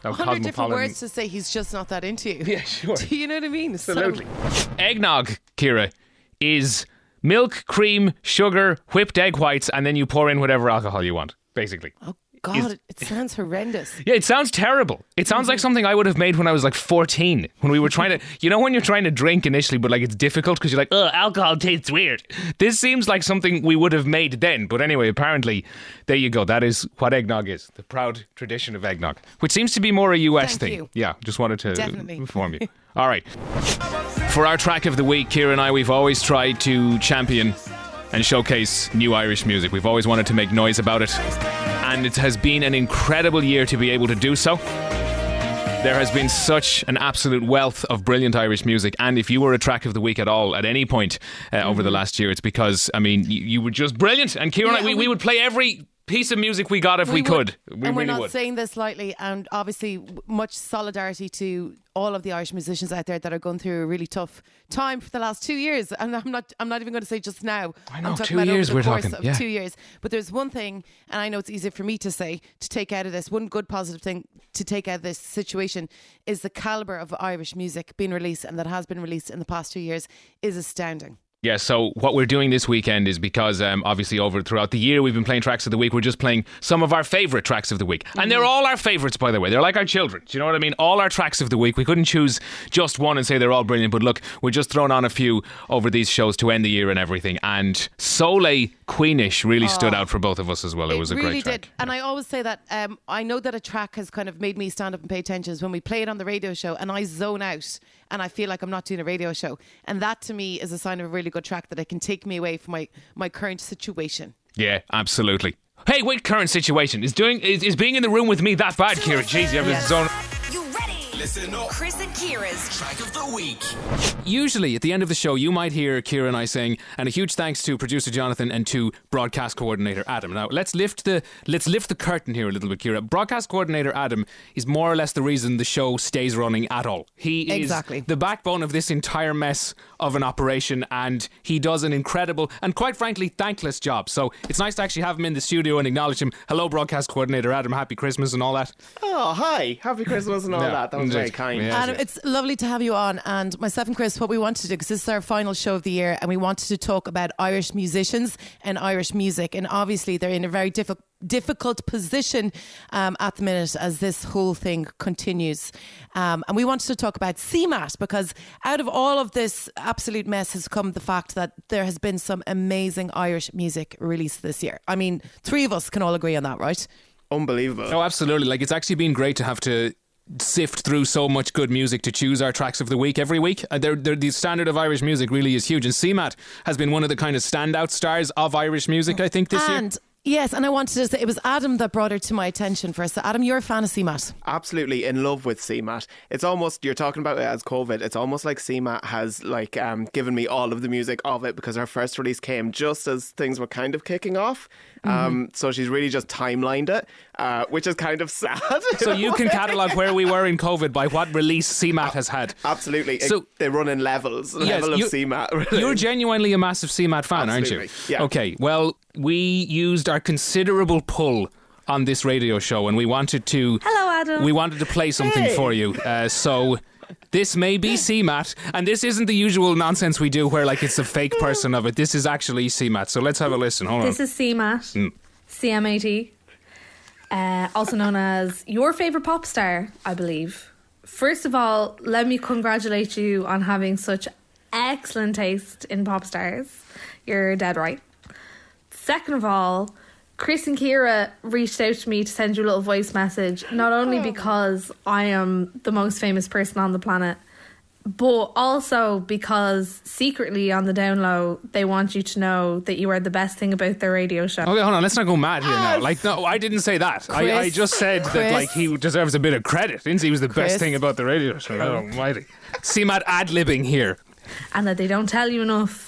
Now, hundred different words to say he's just not that into you. Yeah, sure. Do you know what I mean? So- Absolutely. Eggnog, Ciara, is milk, cream, sugar, whipped egg whites, and then you pour in whatever alcohol you want, basically. oh God, Is- it, sounds horrendous. Yeah, it sounds terrible. It sounds like mm-hmm. something I would have made when I was like 14, when we were trying to, you know, when you're trying to drink initially, but like it's difficult because you're like, oh, alcohol tastes weird. This seems like something we would have made then. But anyway, apparently, there you go. That is what eggnog is the proud tradition of eggnog, which seems to be more a US Thank thing. you. Yeah, just wanted to Definitely. inform you. All right. For our track of the week, Ciara and I, we've always tried to champion and showcase new Irish music. We've always wanted to make noise about it. And it has been an incredible year to be able to do so. There has been such an absolute wealth of brilliant Irish music, and if you were a track of the week at all at any point uh, over the last year, it's because I mean you, you were just brilliant. And Kieran, Mm-hmm. Yeah, and we we- would play every piece of music we got if we, would. could. We and really we're not would. saying this lightly. And obviously, much solidarity to all of the Irish musicians out there that are going through a really tough time for the last two years. And I'm not, I'm not even going to say just now. I know, I'm talking two about over years the we're course talking, Of yeah. two years. But there's one thing, and I know it's easier for me to say to take out of this. One good positive thing to take out of this situation is the caliber of Irish music being released and that has been released in the past two years is astounding. Yeah, so what we're doing this weekend is because um, obviously over throughout the year we've been playing tracks of the week. We're just playing some of our favourite tracks of the week. And they're all our favourites, by the way. They're like our children. Do you know what I mean? All our tracks of the week. We couldn't choose just one and say they're all brilliant. But look, we're just throwing on a few over these shows to end the year and everything. And Soleil Queenish really stood out for both of us as well. It, was a really great track. did. And I always say that um, I know that a track has kind of made me stand up and pay attention is when we play it on the radio show and I zone out and I feel like I'm not doing a radio show. And that to me is a sign of a really good track that it can take me away from my, my current situation. Yeah, absolutely. Hey, wait, current situation. Is doing is, is being in the room with me that bad, Ciara? Jeez, you have Yes. Listen up. Chris and Ciara's Track of the week. Usually at the end of the show, you might hear Ciara and I saying, and a huge thanks to producer Jonathan and to broadcast coordinator Adam. Now let's lift the let's lift the curtain here a little bit, Ciara. Broadcast coordinator Adam is more or less the reason the show stays running at all. He is Exactly. the backbone of this entire mess of an operation, and he does an incredible and quite frankly thankless job. So it's nice to actually have him in the studio and acknowledge him. Hello, broadcast coordinator Adam. Happy Christmas and all that. Oh, hi. Happy Christmas and all Yeah, that. That was very kind. Yeah. Adam, it's lovely to have you on. And myself and Chris, what we wanted to do, because this is our final show of the year, and we wanted to talk about Irish musicians and Irish music. And obviously, they're in a very difficult difficult position um, at the minute as this whole thing continues. Um, and we wanted to talk about CMAT because out of all of this absolute mess has come the fact that there has been some amazing Irish music released this year. I mean, three of us can all agree on that, right? Unbelievable. Oh, absolutely. Like, it's actually been great to have to sift through so much good music to choose our tracks of the week every week. Uh, they're, they're, the standard of Irish music really is huge. And CMAT has been one of the kind of standout stars of Irish music, I think, this year. and yes, and I wanted to say it was Adam that brought her to my attention first. So Adam, you're a fan of CMAT. Absolutely in love with CMAT. It's almost you're talking about it as COVID. It's almost like CMAT has like um, given me all of the music of it because her first release came just as things were kind of kicking off. Mm-hmm. Um, so she's really just timelined it, uh, which is kind of sad. So you can catalogue where we were in COVID by what release CMAT has had. Absolutely. So- it, they run in levels. Yes, level of you- CMAT. Really. You're genuinely a massive CMAT fan, aren't you? Yeah. Okay, well, we used our considerable pull on this radio show and we wanted to Hello, Adam. we wanted to play something Hey. for you uh, so this may be CMAT and this isn't the usual nonsense we do where like it's a fake person of it this is actually CMAT so let's have a listen hold on This is CMAT, CMAT, uh, also known as your favourite pop star, I believe. First of all, let me congratulate you on having such excellent taste in pop stars. You're dead right. Second of all, Chris and Ciara reached out to me to send you a little voice message, not only oh. because I am the most famous person on the planet, but also because secretly on the down low, they want you to know that you are the best thing about their radio show. Okay, hold on. Let's not go mad here now. Like, no, I didn't say that. I, I just said that, Chris. like, he deserves a bit of credit. Didn't say he was the Chris. best thing about the radio show. Oh, almighty. CMAT ad libbing here. and that they don't tell you enough,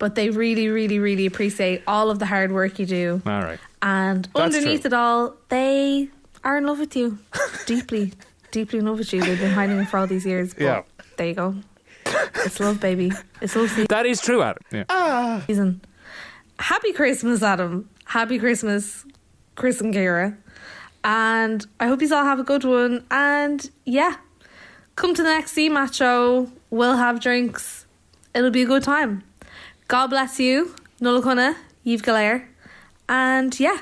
but they really, really, really appreciate all of the hard work you do. All right. And That's underneath true. it all, they are in love with you. deeply, deeply in love with you. They've been hiding it for all these years. But Yeah. There you go. It's love, baby. It's love That is true, Adam. Yeah. season. Happy Christmas, Adam. Happy Christmas, Chris and Ciara. And I hope you all have a good one. And yeah, come to the next CMAT show. We'll have drinks. It'll be a good time. God bless you. Nullacuna, Yves Galair. And yeah,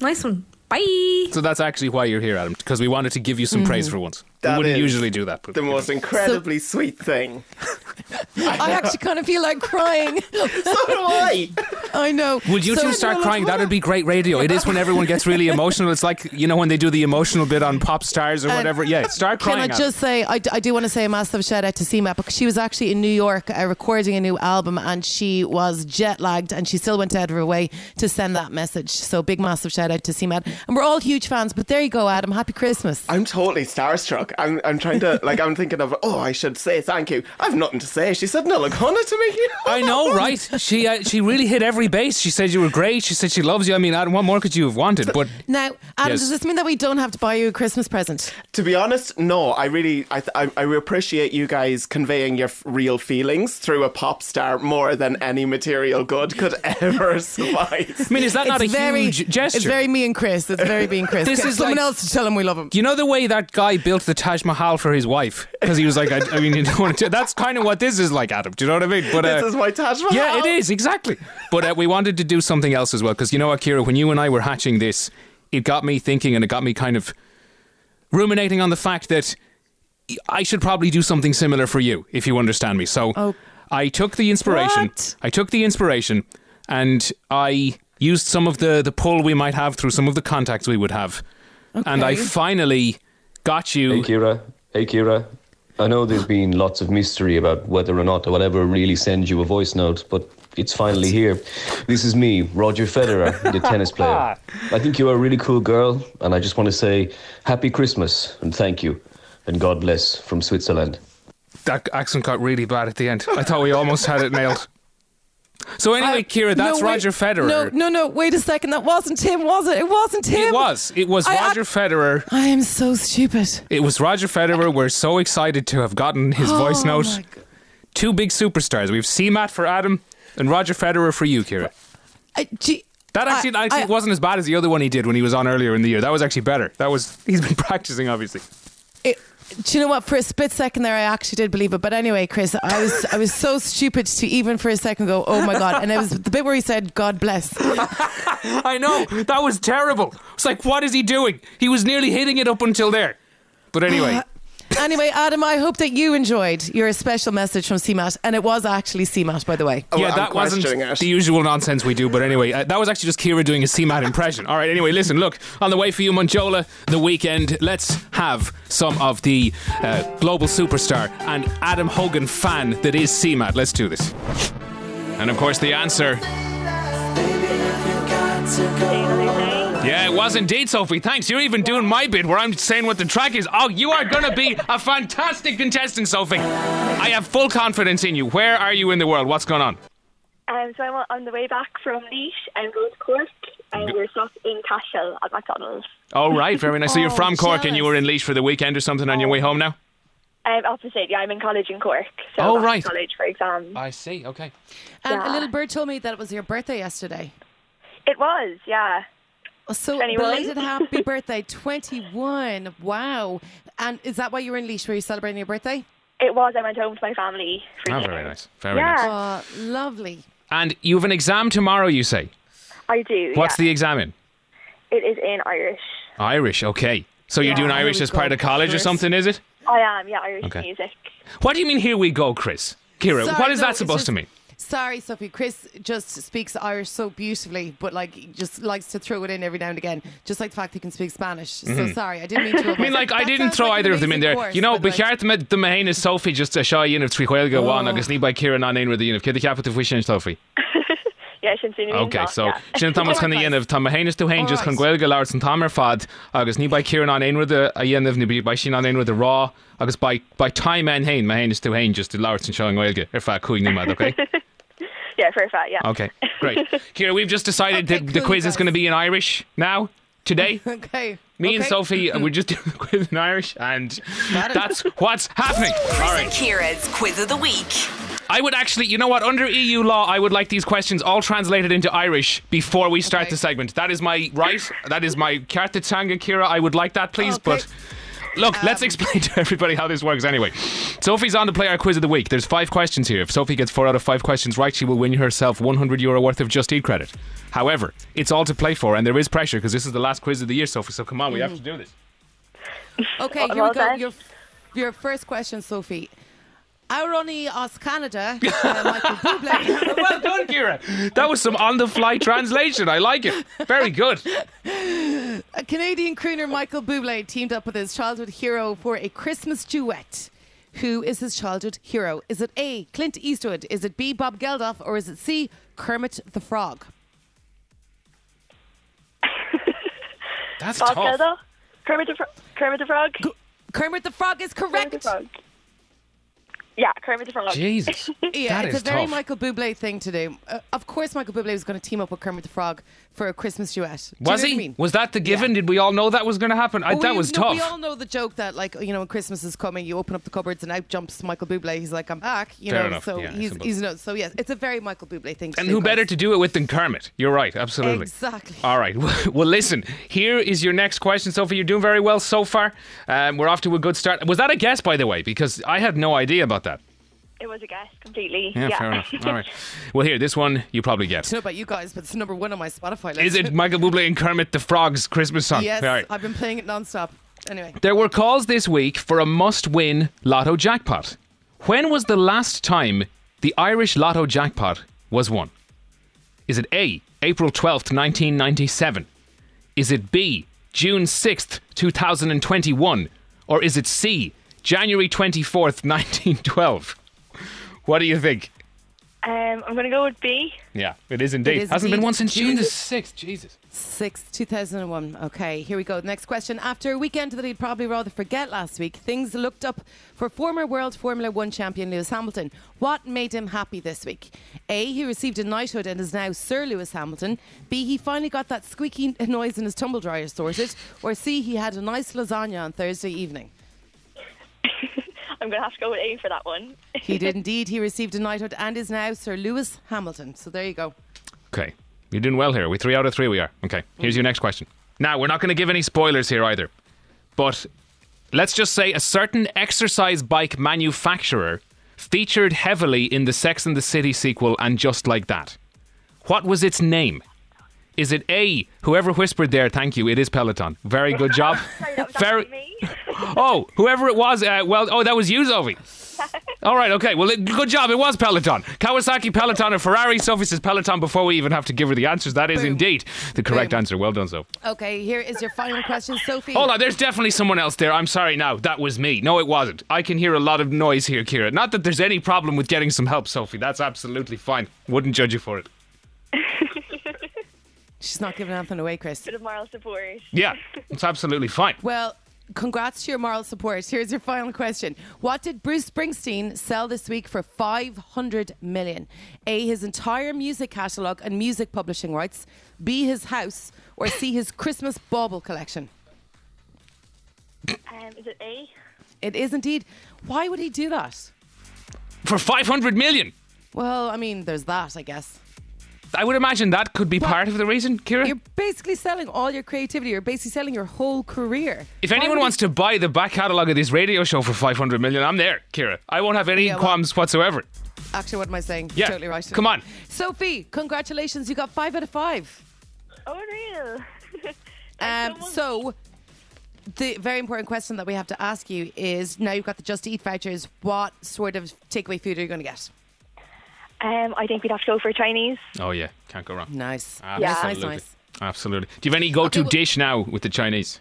nice one. Bye. So that's actually why you're here, Adam, because we wanted to give you some praise mm-hmm. for once. That we wouldn't is usually do that. But the most incredibly sweet thing. I actually kind of feel like crying. So do I. I know. Would you So- two start crying? That would be great radio. It is when everyone gets really emotional. It's like, you know, when they do the emotional bit on pop stars or And whatever. Yeah, start crying. Can. I Adam. just say, I, d- I do want to say a massive shout out to CMAT because she was actually in New York uh, recording a new album and she was jet lagged and she still went out of her way to send that message. So big, massive shout out to CMAT. And we're all huge fans. But there you go, Adam. Happy Christmas. I'm totally starstruck. Look, I'm, I'm trying to, like, I'm thinking of, oh, I should say thank you. I've nothing to say. She said no, look, Hannah to me. I know, right? She uh, she really hit every base. She said you were great. She said she loves you. I mean, Adam, what more could you have wanted? But Now, Adam, Yes. does this mean that we don't have to buy you a Christmas present? To be honest, no. I really, I, th- I, I appreciate you guys conveying your f- real feelings through a pop star more than any material good could ever suffice. I mean, is that not a very, huge gesture? It's very me and Chris. It's very me and Chris. This Get is someone like- else to tell him we love him. you know the way that guy built the Taj Mahal for his wife because he was like, I, I mean, you don't want to. That's kind of what this is like, Adam. Do you know what I mean? But uh, this is my Taj Mahal. Yeah, it is exactly. But uh, we wanted to do something else as well because you know, Akira, when you and I were hatching this, it got me thinking, and it got me kind of ruminating on the fact that I should probably do something similar for you, if you understand me. So Oh. I took the inspiration. What? I took the inspiration, and I used some of the the pull we might have through some of the contacts we would have, and I finally got you. Hey Ciara, hey Ciara. I know there's been lots of mystery about whether or not I will ever really send you a voice note, but it's finally here. This is me, Roger Federer, the tennis player. I think you are a really cool girl, and I just want to say Happy Christmas and thank you, and God bless from Switzerland. That accent got really bad at the end. I thought we almost had it nailed. So anyway, Uh, Ciara, that's no, wait- Roger Federer. No, no, no. Wait a second. That wasn't him, was it? It wasn't him. It was. It was I- Roger Federer. I am so stupid. It was Roger Federer. We're so excited to have gotten his voice Oh, note. my God. Two big superstars. We've CMAT for Adam and Roger Federer for you, Ciara. I, gee, That actually, I- actually wasn't as bad as the other one he did when he was on earlier in the year. That was actually better. That was he's been practicing, obviously. it, do you know what? For a split second there, I actually did believe it. But anyway, Chris, I was I was so stupid to even for a second go, oh my god! And it was the bit where he said, "God bless." I know that was terrible. It's like, what is he doing? He was nearly hitting it up until there. But anyway, uh, anyway, Adam, I hope that you enjoyed your special message from CMAT, and it was actually CMAT, by the way. Oh, yeah, I'm that wasn't it. the usual nonsense we do. But anyway, uh, that was actually just Ciara doing a CMAT impression. All right, anyway, listen, look, on the way for you, Monjola, the weekend, let's have some of the uh, global superstar and Adam Hogan fan that is CMAT. Let's do this. And of course, the answer. Yeah, it was indeed, Sophie. Thanks. You're even doing my bit where I'm saying what the track is. Oh, you are going to be a fantastic contestant, Sophie. I have full confidence in you. Where are you in the world? What's going on? Um, so I'm on- on the way back from Laois and going to Cork, and we're stuck in Cashel at McDonald's. Oh, right. Very nice. So you're Oh, from Cork and you were in Laois for the weekend or something on your way home now? Um, opposite, yeah, I'm in college in Cork. So Oh, right. College for exams. I see. Okay. And a little bird told me that it was your birthday yesterday. It was, yeah. So 21. belated happy birthday, twenty-one. Wow! And is that why you were in Laois? Were you celebrating your birthday? It was. I went home to my family. For Oh, very nice. Very Yeah. nice. Oh, lovely. And you have an exam tomorrow, you say? I do. What's yeah. the exam in? It is in Irish. Irish. Okay. So you're doing Irish we as part of college or something, is it? I am, yeah, Irish Okay. music. What do you mean, here we go, Chris? Ciara, Sorry, what is no, that supposed just- to mean? Sorry, Sophie. Chris just speaks Irish so beautifully, but like he just likes to throw it in every now and again, just like the fact he can speak Spanish. So sorry, I didn't mean to. Mm-hmm. I mean, like, I didn't throw either of them in there. You know, becheart me the main is Sophie just a shy in of Trihuelga one, Oh. agus ní by Ciara on in with the unit. Kid the capital fishing Sophie. Yeah, sin sin Okay, so sin Thomas Alright, chuna guys. dhéanamh tá héananas tú hain just chun Alright. ghilga leir san tamar fad agus ní ba cían an éonrad a dhéanamh ní ba sin an éonrad a rá agus by by time an hain ma héananas tú hain just to leir san seo an ghilga ar fa chuig ní mad, okay? Yeah, for a fact, yeah. Okay, great. Ciara, we've just decided Okay, that the cool, quiz is going to be in Irish now, today. Okay. Me and okay. Sophie, uh, we're just doing the quiz in Irish, and that's what's happening. All Chris right. and Ciara's Quiz of the Week. I would actually, you know what? Under EU law, I would like these questions all translated into Irish before we start Okay. the segment. That is my right. That is my carta tanga, Ciara. I would like that, please. Okay. But look, let's um, explain to everybody how this works anyway. Sophie's on to play our quiz of the week. There's five questions here. If Sophie gets four out of five questions right, she will win herself 100 euro worth of Just Eat credit. However, it's all to play for, and there is pressure because this is the last quiz of the year, Sophie. So come on, we have mm. to do this. Okay, oh, here we go. Your, your first question, Sophie. Auroni Os Canada, uh, Michael Bublé. well done, Ciara. That was some on-the-fly translation. I like it. Very good. A Canadian crooner Michael Bublé teamed up with his childhood hero for a Christmas duet. Who is his childhood hero? Is it A. Clint Eastwood? Is it B. Bob Geldof? Or is it C. Kermit the Frog? That's Bob tough. Geldof? Kermit the, Fro- Kermit the Frog? Kermit the Frog is Kermit the correct. Frog. Yeah, Kermit the Frog. Jesus. Yeah, That it's is a very tough. Michael Bublé thing to do. Uh, of course, Michael Bublé was going to team up with Kermit the Frog for a Christmas duet. Do you Was know he? I mean? Was that the given? Did we all know that was going to happen? I, Oh, that we- was no, tough. We all know the joke that, like, you know, when Christmas is coming, you open up the cupboards and out jumps Michael Bublé. He's like, "I'm back," you Fair know. enough. So Yeah, he's, he's no. So yes, it's a very Michael Bublé thing. And who better to do it with than Kermit? You're right, absolutely. Exactly. All right. Well, listen. Here is your next question, Sophie. You're doing very well so far. Um, we're off to a good start. Was that a guess, by the way? Because I had no idea about that. It was a guess completely. Yeah, fair enough. All right. Well, here, this one you probably I get. don't know about you guys, but it's number one on my Spotify list. Is it Michael Bublé and Kermit the Frog's Christmas song? yes, All right. I've been playing it non-stop. Anyway, There were calls this week for a must-win lotto jackpot. When was the last time the Irish lotto jackpot was won? Is it A, April 12th, 1997? Is it B, June 6th, 2021? Or is it C, January 24th, 1912? What do you think? Um, I'm going to go with B. Yeah, it is indeed. It is Hasn't been indeed. one since June the 6th. Jesus. 6th, 2001. Okay, here we go. Next question. After a weekend that he'd probably rather forget last week, things looked up for former World Formula One champion Lewis Hamilton. What made him happy this week? A. He received a knighthood and is now Sir Lewis Hamilton. B. He finally got that squeaky noise in his tumble dryer sorted. Or C. He had a nice lasagna on Thursday evening. I'm going to have to go with A for that one. He did indeed. He received a knighthood and is now Sir Lewis Hamilton. So there you go. Okay. You're doing well here. We three out of three we are. Okay. Here's your next question. Now, we're not going to give any spoilers here either. But let's just say a certain exercise bike manufacturer featured heavily in the Sex and the City sequel and just like that. What was its name? Is it A, whoever whispered there, thank you, it is Peloton. Very good job. Sorry, that was Very, actually me. oh, whoever it was, uh, well, oh, that was you, Sophie. All right, okay. Well, it, good job. It was Peloton. Kawasaki, Peloton, or Ferrari. Sophie says Peloton before we even have to give her the answers. That is Boom. indeed the correct Boom. answer. Well done, Sophie. Okay, here is your final question, Sophie. Hold on, there's definitely someone else there. I'm sorry now. That was me. No, it wasn't. I can hear a lot of noise here, Ciara. Not that there's any problem with getting some help, Sophie. That's absolutely fine. Wouldn't judge you for it. She's not giving anything away, Chris. Bit of moral support. Yeah, it's absolutely fine. Well, congrats to your moral support. Here's your final question. What did Bruce Springsteen sell this week for 500 million? A, his entire music catalogue and music publishing rights. B, his house. Or C, his Christmas bauble collection. Um, is it A? It is indeed. Why would he do that? For 500 million. Well, I mean, there's that, I guess. I would imagine that could be Well, part of the reason, Ciara. You're basically selling all your creativity. You're basically selling your whole career. If Why anyone would wants to buy the back catalogue of this radio show for 500 million, I'm there, Ciara. I won't have any Yeah, well- qualms whatsoever. Actually, what am I saying? Yeah. Totally right. Come on. Sophie, congratulations. You got five out of five. Oh, real. Um, so so, the very important question that we have to ask you is now you've got the Just Eat vouchers, what sort of takeaway food are you going to get? Um, I think we'd have to go for Chinese. Oh, yeah. Can't go wrong. Nice. Yeah. Absolutely. Nice, nice. Absolutely. Do you have any go to Okay, well- dish now with the Chinese?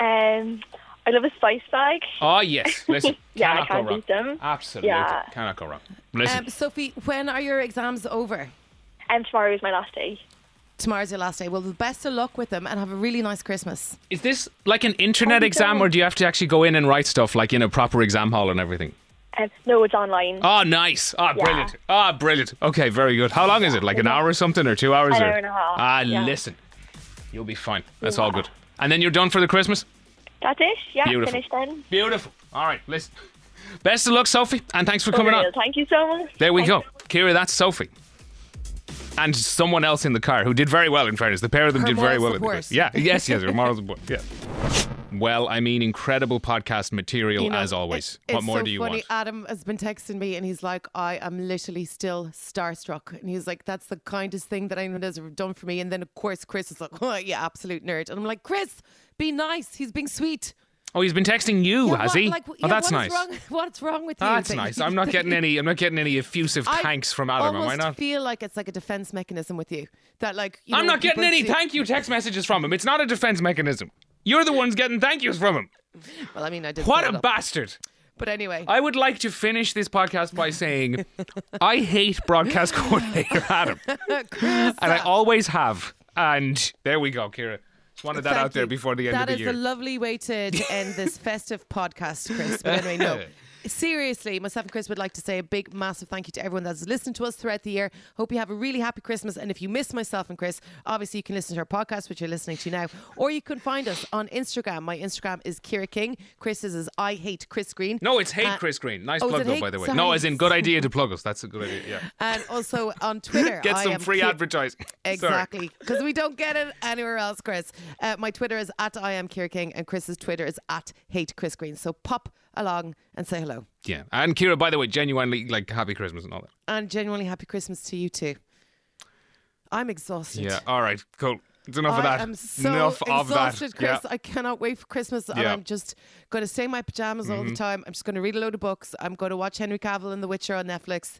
Um, I love a spice bag. Oh, yes. Listen. Yeah, I cannot go can't wrong. beat them. Absolutely. Yeah. Cannot go wrong. Listen. Um, Sophie, when are your exams over? And tomorrow is my last day. Tomorrow's your last day. Well, the best of luck with them and have a really nice Christmas. is this like an internet Thank exam, or do you have to actually go in and write stuff like in a proper exam hall and everything? Um, no, it's online. Oh, nice. Ah, Yeah. brilliant. Ah, brilliant. Okay, very good. How long is it? Like an hour or something, or two hours? An or? hour and a half, Ah, yeah. listen. You'll be fine. That's all good. And then you're done for the Christmas? That's it. Yeah, Beautiful. finished then. Beautiful. All right, listen. Best of luck, Sophie, and thanks for coming on. Thank you so much. There we Thank go. Ciara, that's Sophie. And someone else in the car who did very well in fairness. The pair of them Her did very well in the. Yeah, yes, yes, her moral support. Yeah. Well, I mean, incredible podcast material You know, as always. it- what more so do you funny. want? Adam has been texting me and he's like, I am literally still starstruck. And he's like, that's the kindest thing that anyone has ever done for me. And then, of course, Chris is like, oh, yeah, absolute nerd. And I'm like, Chris, be nice. He's being sweet. Oh, he's been texting you, Yeah, has what- he? like, oh, yeah, that's what is nice. Wrong, what's wrong with you? That's nice. I'm not getting any. I'm not getting any effusive thanks from Adam. Am I not? feel like it's like a defense mechanism with you. That like you I'm know, not getting any do- thank you text messages from him. It's not a defense mechanism. You're the ones getting thank yous from him. Well, I mean, I did. What a bastard. But anyway, I would like to finish this podcast by saying I hate broadcast coordinator Adam. And I always have. And there we go, Ciara. Wanted that Thank out there you. before the end That of the year. That is a lovely way to, to end this festive podcast, Chris. But anyway, no. Seriously, myself and Chris would like to say a big, massive thank you to everyone that's listened to us throughout the year. Hope you have a really happy Christmas. And if you miss myself and Chris, obviously you can listen to our podcast, which you're listening to now, or you can find us on Instagram. My Instagram is Ciara King. Chris's is I hate Chris Greene. no, it's hate Uh, Chris Greene. Nice oh, plug though, hate? by the way. Sorry. No, as in good idea to plug us. That's a good idea. Yeah. And also on Twitter, Get some free Ki- advertising. Exactly, because we don't get it anywhere else, Chris. Uh, my Twitter is at I am Ciara King, and Chris's Twitter is at hate Chris Greene. So pop along and say hello. Yeah. And Ciara, by the way, genuinely like happy Christmas and all that. And genuinely happy Christmas to you too. I'm exhausted. Yeah. All right. Cool. It's enough I of that. am so enough of that. exhausted, Chris. Yeah. I cannot wait for Christmas, and Yeah. Mm-hmm. I'm just going to stay in my pajamas all the time. I'm just going to read a load of books. I'm going to watch Henry Cavill in The Witcher on Netflix.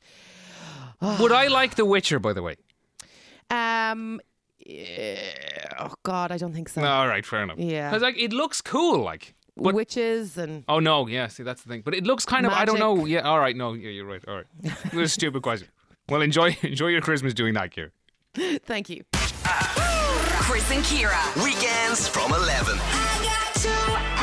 Would I like The Witcher, by the way? Um, yeah, oh God, I don't think so. All right, fair enough. Yeah. Because like it looks cool, like. But, Witches and oh no, yeah. See, that's the thing. But it looks kind of. I don't know. Yeah. All right. No. Yeah, you're right. All right. it was a stupid question. Well, enjoy enjoy your Christmas doing that, Ciara. thank you. Chris and Ciara. Weekends from 11. I got to